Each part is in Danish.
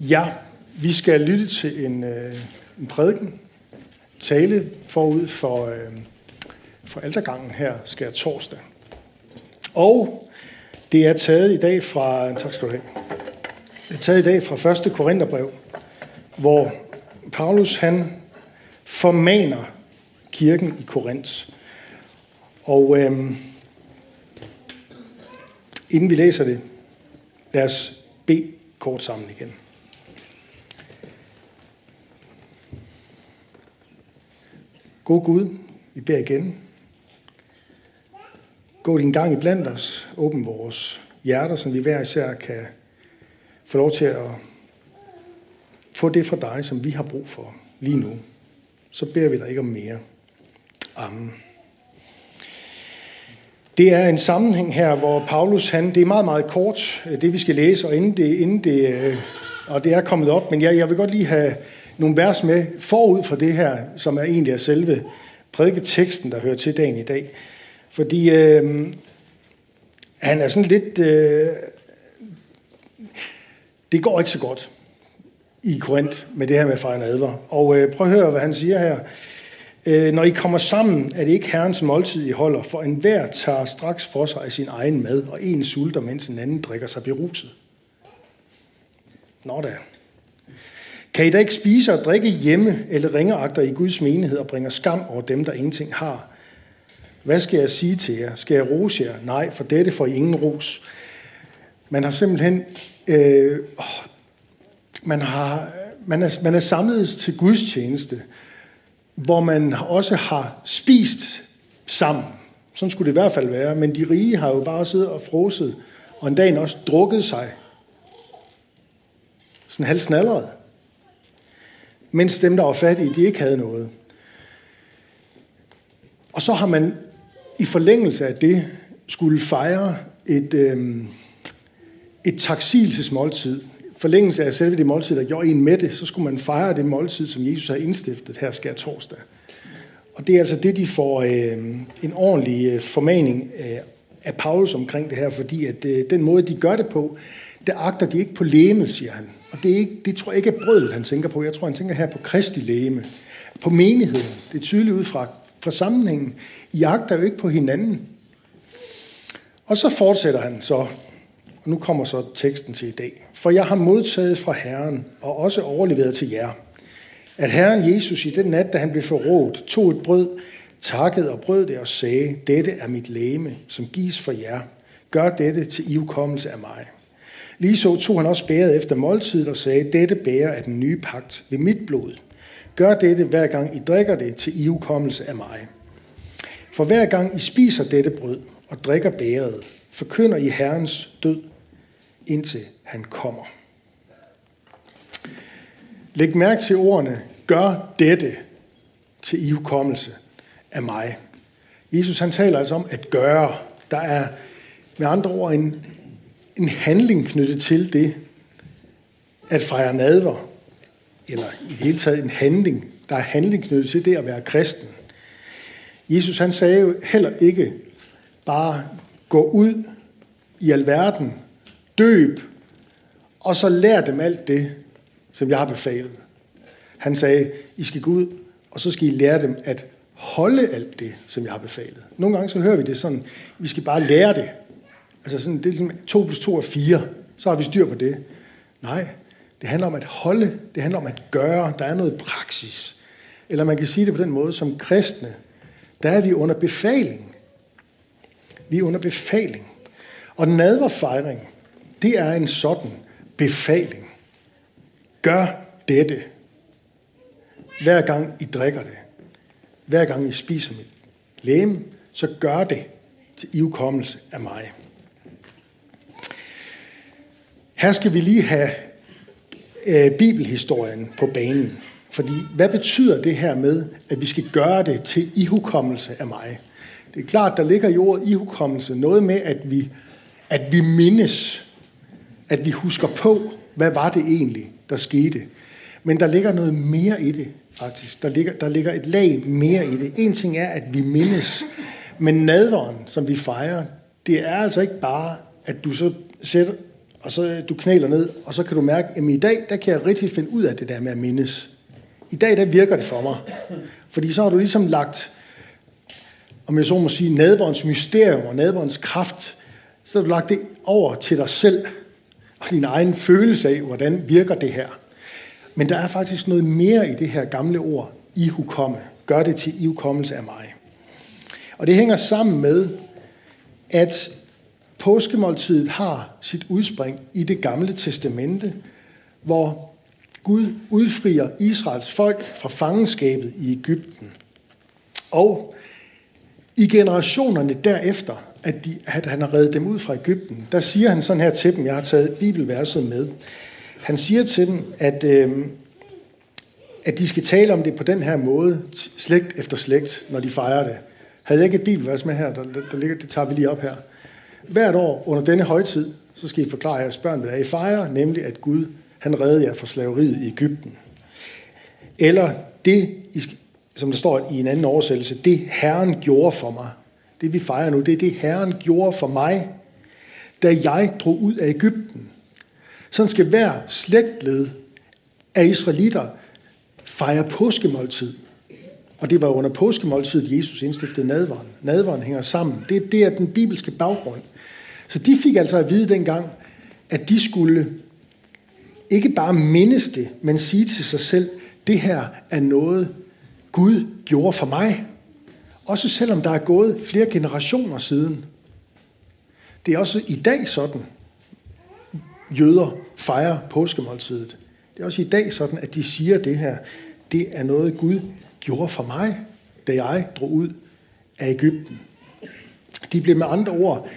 Ja, vi skal lytte til en, øh, en prædiken, tale forud for, øh, for altergangen her, skal torsdag. Og det er taget i dag fra, tak skal du have, det er taget i dag fra 1. Korintherbrev, hvor Paulus han formaner kirken i Korinth. Og øh, inden vi læser det, lad os bede kort sammen igen. God Gud, vi beder igen. Gå din gang i blandt os. Åbn vores hjerter, så vi hver især kan få lov til at få det fra dig, som vi har brug for lige nu. Så beder vi dig ikke om mere. Amen. Det er en sammenhæng her, hvor Paulus, han, det er meget, meget kort, øh, det vi skal læse, og inden det, inden det, øh, og det er kommet op, men jeg, jeg vil godt lige have nogle vers med forud for det her, som er egentlig af selve prædiketeksten, der hører til dagen i dag. Fordi øh, han er sådan lidt... Øh, det går ikke så godt i Korinth med det her med fejre advar. Og øh, prøv at høre, hvad han siger her. Øh, når I kommer sammen, er det ikke Herrens måltid, I holder, for enhver tager straks for sig af sin egen mad, og en sulter, mens en anden drikker sig beruset. Nå da. Kan I da ikke spise og drikke hjemme, eller ringeagter i Guds menighed og bringer skam over dem, der ingenting har? Hvad skal jeg sige til jer? Skal jeg rose jer? Nej, for dette får I ingen ros. Man har simpelthen... Øh, man, har, man, er, man er samlet til Guds tjeneste, hvor man også har spist sammen. Sådan skulle det i hvert fald være. Men de rige har jo bare siddet og froset, og en dag også drukket sig. Sådan halvsnalleret mens dem, der var fattige, de ikke havde noget. Og så har man i forlængelse af det skulle fejre et, øh, et taksigelsesmåltid. Forlængelse af selve det måltid, der gjorde en med det, så skulle man fejre det måltid, som Jesus har indstiftet her skal torsdag. Og det er altså det, de får øh, en ordentlig øh, formaning øh, af Paulus omkring det her, fordi at øh, den måde, de gør det på, der agter de ikke på læmet, siger han. Og det, er ikke, det tror jeg ikke er brødet, han tænker på. Jeg tror, han tænker her på Kristi læme. På menigheden. Det er tydeligt ud fra, fra sammenhængen. I agter jo ikke på hinanden. Og så fortsætter han så, og nu kommer så teksten til i dag. For jeg har modtaget fra Herren, og også overleveret til jer, at Herren Jesus i den nat, da han blev forrådt, tog et brød, takkede og brød det og sagde, dette er mit læme, som gives for jer. Gør dette til ivkommelse af mig. Lige så tog han også bæret efter måltidet og sagde, dette bærer er den nye pagt ved mit blod. Gør dette hver gang I drikker det til I ukommelse af mig. For hver gang I spiser dette brød og drikker bæret, forkynder I Herrens død, indtil han kommer. Læg mærke til ordene, gør dette til iukommelse af mig. Jesus han taler altså om at gøre. Der er med andre ord en, en handling knyttet til det at fejre nadver, eller i det hele taget en handling. Der er handling knyttet til det at være kristen. Jesus han sagde jo heller ikke bare gå ud i alverden, døb, og så lær dem alt det, som jeg har befalet. Han sagde, I skal gå ud, og så skal I lære dem at holde alt det, som jeg har befalet. Nogle gange så hører vi det sådan, vi skal bare lære det. Altså sådan, det er ligesom 2 plus 2 er 4. Så har vi styr på det. Nej, det handler om at holde. Det handler om at gøre. Der er noget praksis. Eller man kan sige det på den måde, som kristne, der er vi under befaling. Vi er under befaling. Og nadverfejring, det er en sådan befaling. Gør dette. Hver gang I drikker det. Hver gang I spiser mit læme, så gør det til ivkommelse af mig. Her skal vi lige have øh, bibelhistorien på banen. Fordi hvad betyder det her med, at vi skal gøre det til ihukommelse af mig? Det er klart, der ligger i ordet ihukommelse noget med, at vi, at vi mindes, at vi husker på, hvad var det egentlig, der skete. Men der ligger noget mere i det, faktisk. Der ligger, der ligger et lag mere i det. En ting er, at vi mindes, men nadveren, som vi fejrer, det er altså ikke bare, at du så sætter, og så øh, du knæler ned, og så kan du mærke, at i dag, der kan jeg rigtig finde ud af det der med at mindes. I dag, der virker det for mig. Fordi så har du ligesom lagt, om jeg så må sige, nadvårens mysterium og nadvårens kraft, så har du lagt det over til dig selv og din egen følelse af, hvordan virker det her. Men der er faktisk noget mere i det her gamle ord, i hukomme. Gør det til i hukommelse af mig. Og det hænger sammen med, at påskemåltidet har sit udspring i det gamle testamente, hvor Gud udfrier Israels folk fra fangenskabet i Ægypten. Og i generationerne derefter, at, de, at han har reddet dem ud fra Ægypten, der siger han sådan her til dem, jeg har taget bibelverset med. Han siger til dem, at, øh, at de skal tale om det på den her måde, slægt efter slægt, når de fejrer det. Havde jeg ikke et bibelvers med her, der, der ligger, det tager vi lige op her. Hvert år under denne højtid, så skal I forklare jeres børn, hvad I fejrer, nemlig at Gud, han redde jer fra slaveriet i Ægypten. Eller det, som der står i en anden oversættelse, det Herren gjorde for mig. Det vi fejrer nu, det er det Herren gjorde for mig, da jeg drog ud af Ægypten. Sådan skal hver slægtled af israelitter fejre påskemåltid. Og det var under påskemåltidet, Jesus indstiftede nadvaren. Nadvaren hænger sammen. Det, det er den bibelske baggrund. Så de fik altså at vide dengang, at de skulle ikke bare mindes det, men sige til sig selv, det her er noget, Gud gjorde for mig. Også selvom der er gået flere generationer siden. Det er også i dag sådan, jøder fejrer påskemåltidet. Det er også i dag sådan, at de siger det her, det er noget Gud gjorde for mig, da jeg drog ud af Ægypten. De blev med andre ord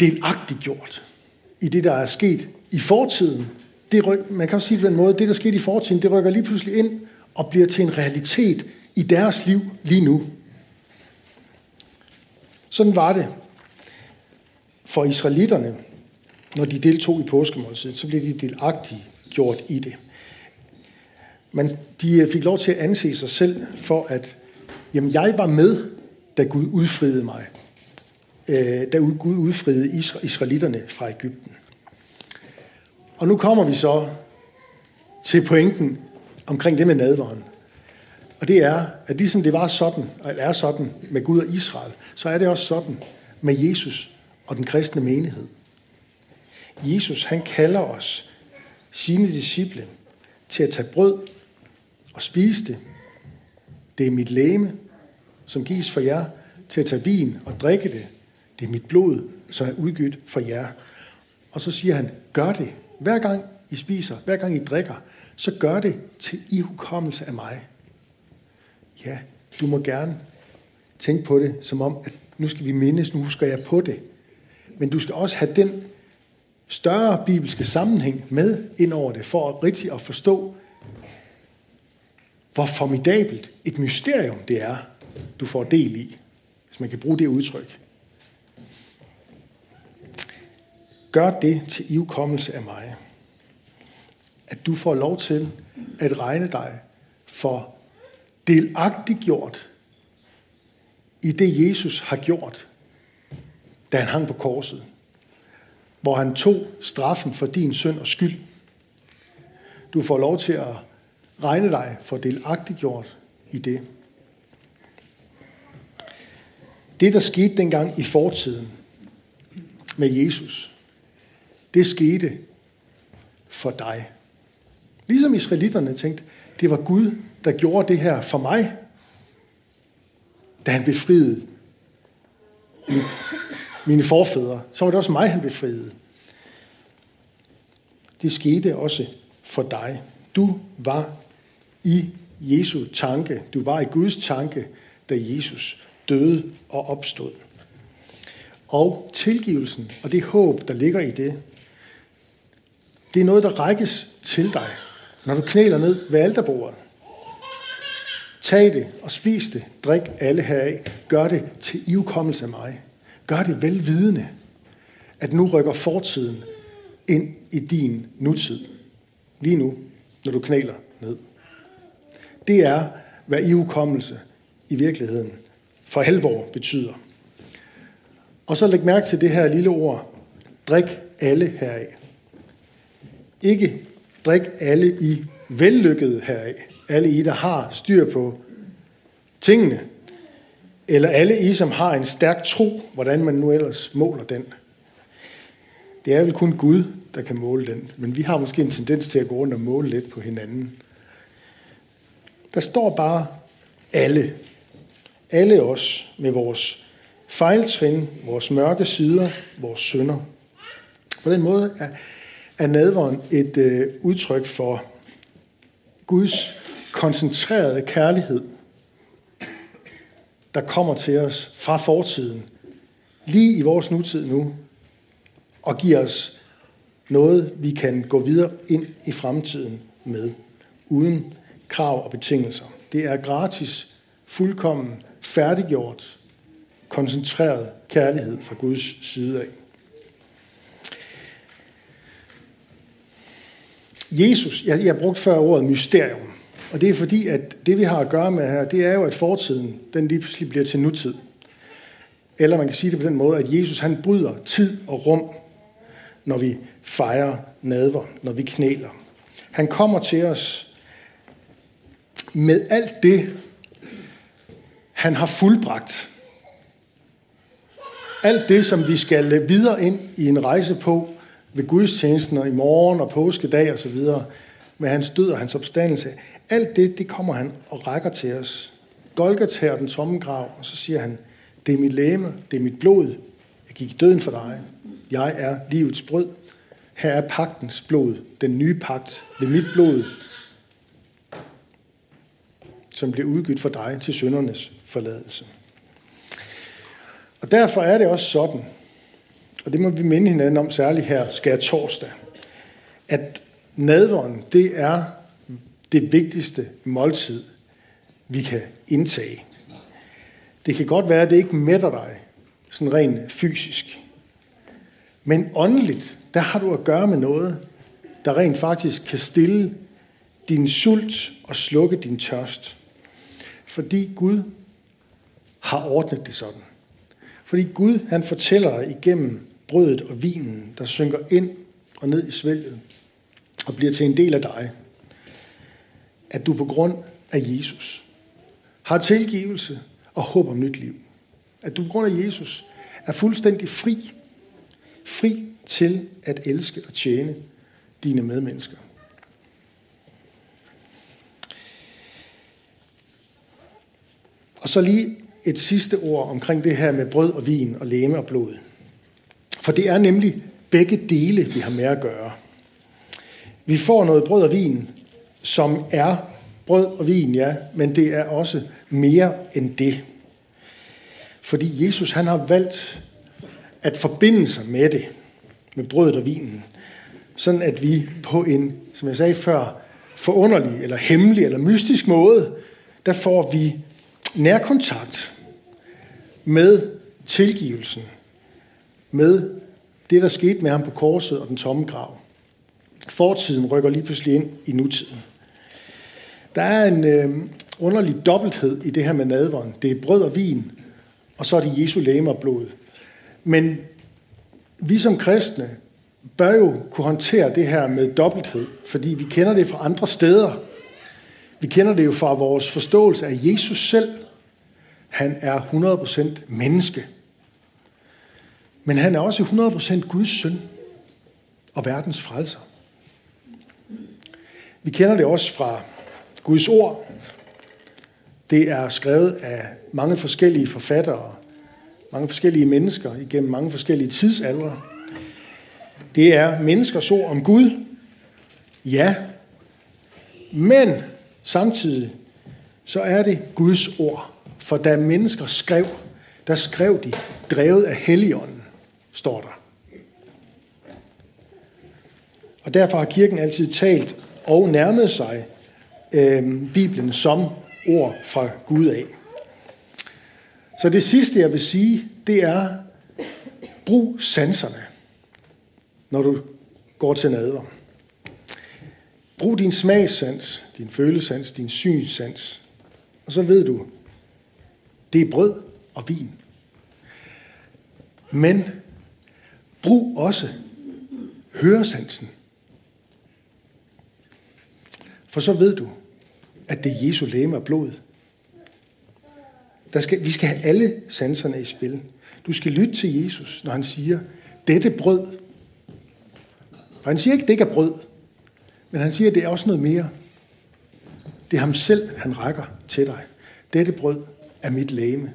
delagtigt gjort i det, der er sket i fortiden. Det ryk, man kan også sige det på den måde, det, der skete i fortiden, det rykker lige pludselig ind og bliver til en realitet i deres liv lige nu. Sådan var det for israelitterne, når de deltog i påskemåltidet, så blev de delagtigt gjort i det man, de øh, fik lov til at anse sig selv for, at jamen, jeg var med, da Gud udfriede mig. Øh, da Gud udfriede israelitterne fra Ægypten. Og nu kommer vi så til pointen omkring det med nadveren. Og det er, at ligesom det var sådan, og er sådan med Gud og Israel, så er det også sådan med Jesus og den kristne menighed. Jesus, han kalder os, sine disciple, til at tage brød og spise det. Det er mit læme, som gives for jer, til at tage vin og drikke det. Det er mit blod, som er udgivet for jer. Og så siger han, gør det. Hver gang I spiser, hver gang I drikker, så gør det til ihukommelse af mig. Ja, du må gerne tænke på det, som om, at nu skal vi mindes, nu husker jeg på det. Men du skal også have den større bibelske sammenhæng med ind over det, for at rigtig at forstå, hvor formidabelt et mysterium det er, du får del i, hvis man kan bruge det udtryk. Gør det til ivkommelse af mig. At du får lov til at regne dig for delagtigt gjort i det, Jesus har gjort, da han hang på korset, hvor han tog straffen for din synd og skyld. Du får lov til at regne dig for delagtiggjort i det. Det, der skete dengang i fortiden med Jesus, det skete for dig. Ligesom israelitterne tænkte, det var Gud, der gjorde det her for mig, da han befriede mine forfædre. Så var det også mig, han befriede. Det skete også for dig. Du var i Jesu tanke. Du var i Guds tanke, da Jesus døde og opstod. Og tilgivelsen og det håb, der ligger i det, det er noget, der rækkes til dig, når du knæler ned ved alterbordet. Tag det og spis det. Drik alle heraf. Gør det til ivkommelse af mig. Gør det velvidende, at nu rykker fortiden ind i din nutid. Lige nu, når du knæler ned. Det er, hvad ihukommelse i virkeligheden for alvor betyder. Og så læg mærke til det her lille ord. Drik alle heraf. Ikke drik alle i vellykket heraf. Alle I, der har styr på tingene. Eller alle I, som har en stærk tro, hvordan man nu ellers måler den. Det er vel kun Gud, der kan måle den. Men vi har måske en tendens til at gå rundt og måle lidt på hinanden. Der står bare alle. Alle os med vores fejltrin, vores mørke sider, vores synder. På den måde er, er nadveren et øh, udtryk for Guds koncentrerede kærlighed, der kommer til os fra fortiden, lige i vores nutid nu, og giver os noget, vi kan gå videre ind i fremtiden med, uden krav og betingelser. Det er gratis, fuldkommen, færdiggjort, koncentreret kærlighed fra Guds side af. Jesus, jeg, jeg brugte før ordet mysterium, og det er fordi, at det vi har at gøre med her, det er jo, at fortiden, den lige pludselig bliver til nutid. Eller man kan sige det på den måde, at Jesus han bryder tid og rum, når vi fejrer nadver, når vi knæler. Han kommer til os med alt det, han har fuldbragt. Alt det, som vi skal videre ind i en rejse på ved gudstjenesten og i morgen og påskedag og så videre, med hans død og hans opstandelse. Alt det, det kommer han og rækker til os. Golgata og den tomme grav, og så siger han, det er mit læme, det er mit blod. Jeg gik i døden for dig. Jeg er livets brød. Her er pagtens blod, den nye pagt ved mit blod, som bliver udgivet for dig til syndernes forladelse. Og derfor er det også sådan, og det må vi minde hinanden om særligt her skær torsdag, at nadveren, det er det vigtigste måltid, vi kan indtage. Det kan godt være, at det ikke mætter dig, sådan rent fysisk. Men åndeligt, der har du at gøre med noget, der rent faktisk kan stille din sult og slukke din tørst. Fordi Gud har ordnet det sådan. Fordi Gud, han fortæller igennem brødet og vinen, der synker ind og ned i svælget og bliver til en del af dig, at du på grund af Jesus har tilgivelse og håb om nyt liv. At du på grund af Jesus er fuldstændig fri. Fri til at elske og tjene dine medmennesker. Og så lige et sidste ord omkring det her med brød og vin og læme og blod. For det er nemlig begge dele, vi har med at gøre. Vi får noget brød og vin, som er brød og vin, ja, men det er også mere end det. Fordi Jesus han har valgt at forbinde sig med det, med brødet og vinen, sådan at vi på en, som jeg sagde før, forunderlig eller hemmelig eller mystisk måde, der får vi nærkontakt med tilgivelsen, med det, der skete med ham på korset og den tomme grav. Fortiden rykker lige pludselig ind i nutiden. Der er en øh, underlig dobbelthed i det her med nadveren. Det er brød og vin, og så er det Jesu læme og blod. Men vi som kristne bør jo kunne håndtere det her med dobbelthed, fordi vi kender det fra andre steder. Vi kender det jo fra vores forståelse af Jesus selv. Han er 100% menneske. Men han er også 100% Guds søn og verdens frelser. Vi kender det også fra Guds ord. Det er skrevet af mange forskellige forfattere, mange forskellige mennesker igennem mange forskellige tidsaldre. Det er menneskers ord om Gud. Ja, men samtidig så er det Guds ord. For da mennesker skrev, der skrev de drevet af Helligånden, står der. Og derfor har kirken altid talt og nærmet sig øh, Bibelen som ord fra Gud af. Så det sidste, jeg vil sige, det er, brug sanserne, når du går til nadver. Brug din smagssans, din følesans, din synssans. Og så ved du, det er brød og vin. Men brug også høresansen. For så ved du, at det er Jesu læme og blod. Der skal, vi skal have alle sanserne i spil. Du skal lytte til Jesus, når han siger, dette brød. For han siger ikke, det ikke er brød, men han siger, at det er også noget mere. Det er ham selv, han rækker til dig. Dette brød er mit læme.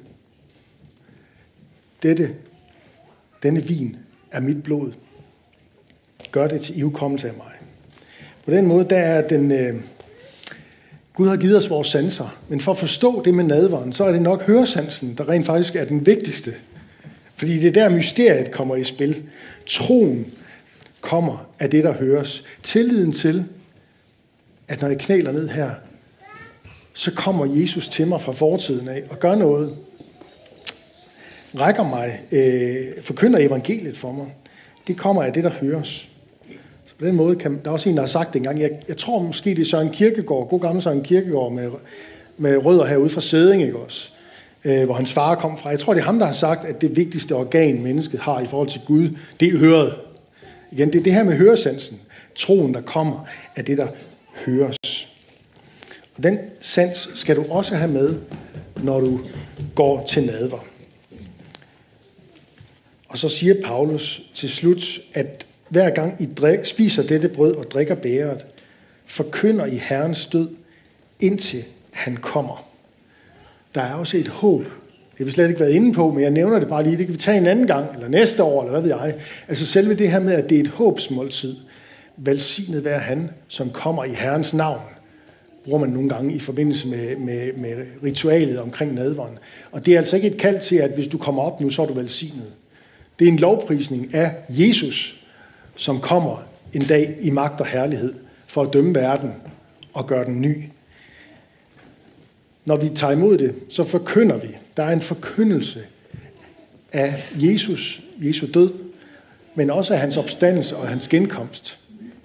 Dette, denne vin er mit blod. Gør det til ivkommelse af mig. På den måde, der er den, øh, Gud har givet os vores sanser, men for at forstå det med nadveren, så er det nok høresansen, der rent faktisk er den vigtigste. Fordi det er der mysteriet kommer i spil. Troen kommer af det, der høres. Tilliden til, at når jeg knæler ned her, så kommer Jesus til mig fra fortiden af og gør noget. Rækker mig, øh, forkynder evangeliet for mig. Det kommer af det, der høres. Så på den måde kan, der er også en, der har sagt det engang, jeg, jeg tror måske, det er Søren Kirkegaard, god gammel Søren Kirkegaard med, med rødder herude fra Sæding, ikke også? Øh, hvor hans far kom fra. Jeg tror, det er ham, der har sagt, at det vigtigste organ, mennesket har i forhold til Gud, det er høret. Igen, det er det her med høresansen. Troen, der kommer af det, der høres. Og den sans skal du også have med, når du går til nadver. Og så siger Paulus til slut, at hver gang I drik, spiser dette brød og drikker bæret, forkynder I Herrens død, indtil han kommer. Der er også et håb. Det har vi slet ikke været inde på, men jeg nævner det bare lige. Det kan vi tage en anden gang, eller næste år, eller hvad ved jeg. Altså selve det her med, at det er et håbsmåltid. Velsignet være han, som kommer i Herrens navn bruger man nogle gange i forbindelse med, med, med ritualet omkring nadvånd. Og det er altså ikke et kald til, at hvis du kommer op nu, så er du velsignet. Det er en lovprisning af Jesus, som kommer en dag i magt og herlighed for at dømme verden og gøre den ny. Når vi tager imod det, så forkynder vi. Der er en forkyndelse af Jesus, Jesu død, men også af hans opstandelse og hans genkomst.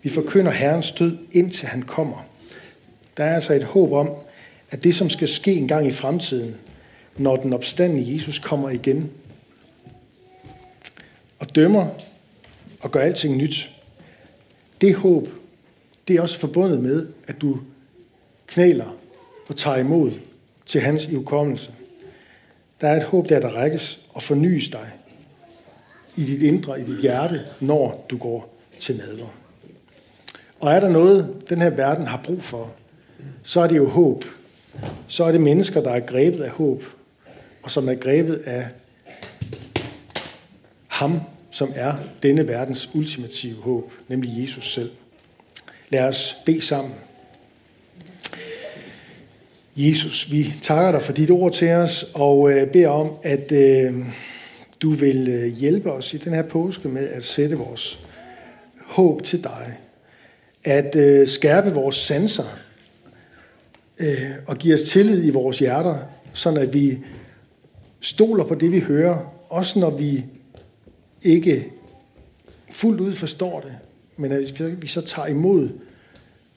Vi forkynder Herrens død, indtil han kommer. Der er altså et håb om, at det, som skal ske en gang i fremtiden, når den opstandende Jesus kommer igen og dømmer og gør alting nyt, det håb, det er også forbundet med, at du knæler og tager imod til hans ivkommelse. Der er et håb der, der rækkes og fornyes dig i dit indre, i dit hjerte, når du går til nadver. Og er der noget, den her verden har brug for, så er det jo håb. Så er det mennesker, der er grebet af håb, og som er grebet af ham, som er denne verdens ultimative håb, nemlig Jesus selv. Lad os bede sammen. Jesus, vi takker dig for dit ord til os, og øh, beder om, at øh, du vil øh, hjælpe os i den her påske med at sætte vores håb til dig. At øh, skærpe vores sanser øh, og give os tillid i vores hjerter, sådan at vi stoler på det, vi hører, også når vi ikke fuldt ud forstår det, men at vi så tager imod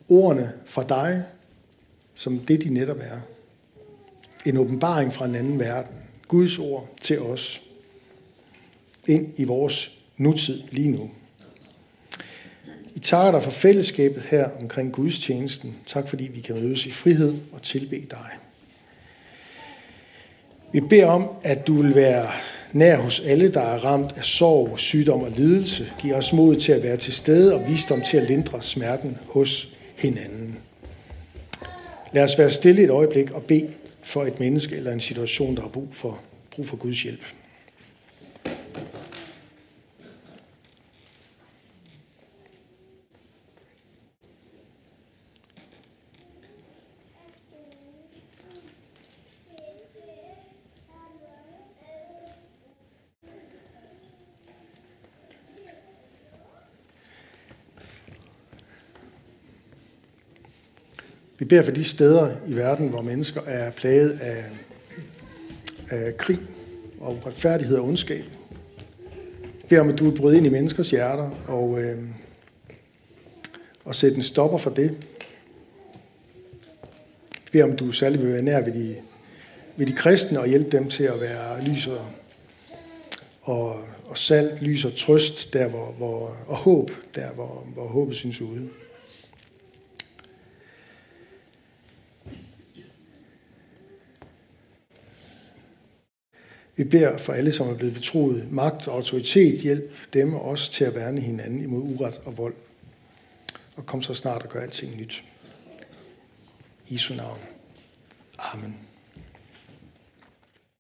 ordene fra dig, som det de netop er. En åbenbaring fra en anden verden. Guds ord til os. Ind i vores nutid lige nu. I takker dig for fællesskabet her omkring Guds tjenesten. Tak fordi vi kan mødes i frihed og tilbe dig. Vi beder om, at du vil være nær hos alle, der er ramt af sorg, sygdom og lidelse. Giv os mod til at være til stede og visdom til at lindre smerten hos hinanden. Lad os være stille et øjeblik og bede for et menneske eller en situation, der har brug for, brug for Guds hjælp. Vi beder for de steder i verden, hvor mennesker er plaget af, af krig og retfærdighed og ondskab. Vi beder om, at du vil bryde ind i menneskers hjerter og, øh, og sætte en stopper for det. Vi beder om, at du særlig vil være nær ved de, ved de kristne og hjælpe dem til at være lys og, og, og salt, lys og trøst, der hvor, hvor, og håb, der hvor, hvor håbet synes ude. Vi beder for alle, som er blevet betroet magt og autoritet, hjælp dem også til at værne hinanden imod uret og vold. Og kom så snart og gør alting nyt. I Jesu navn. Amen.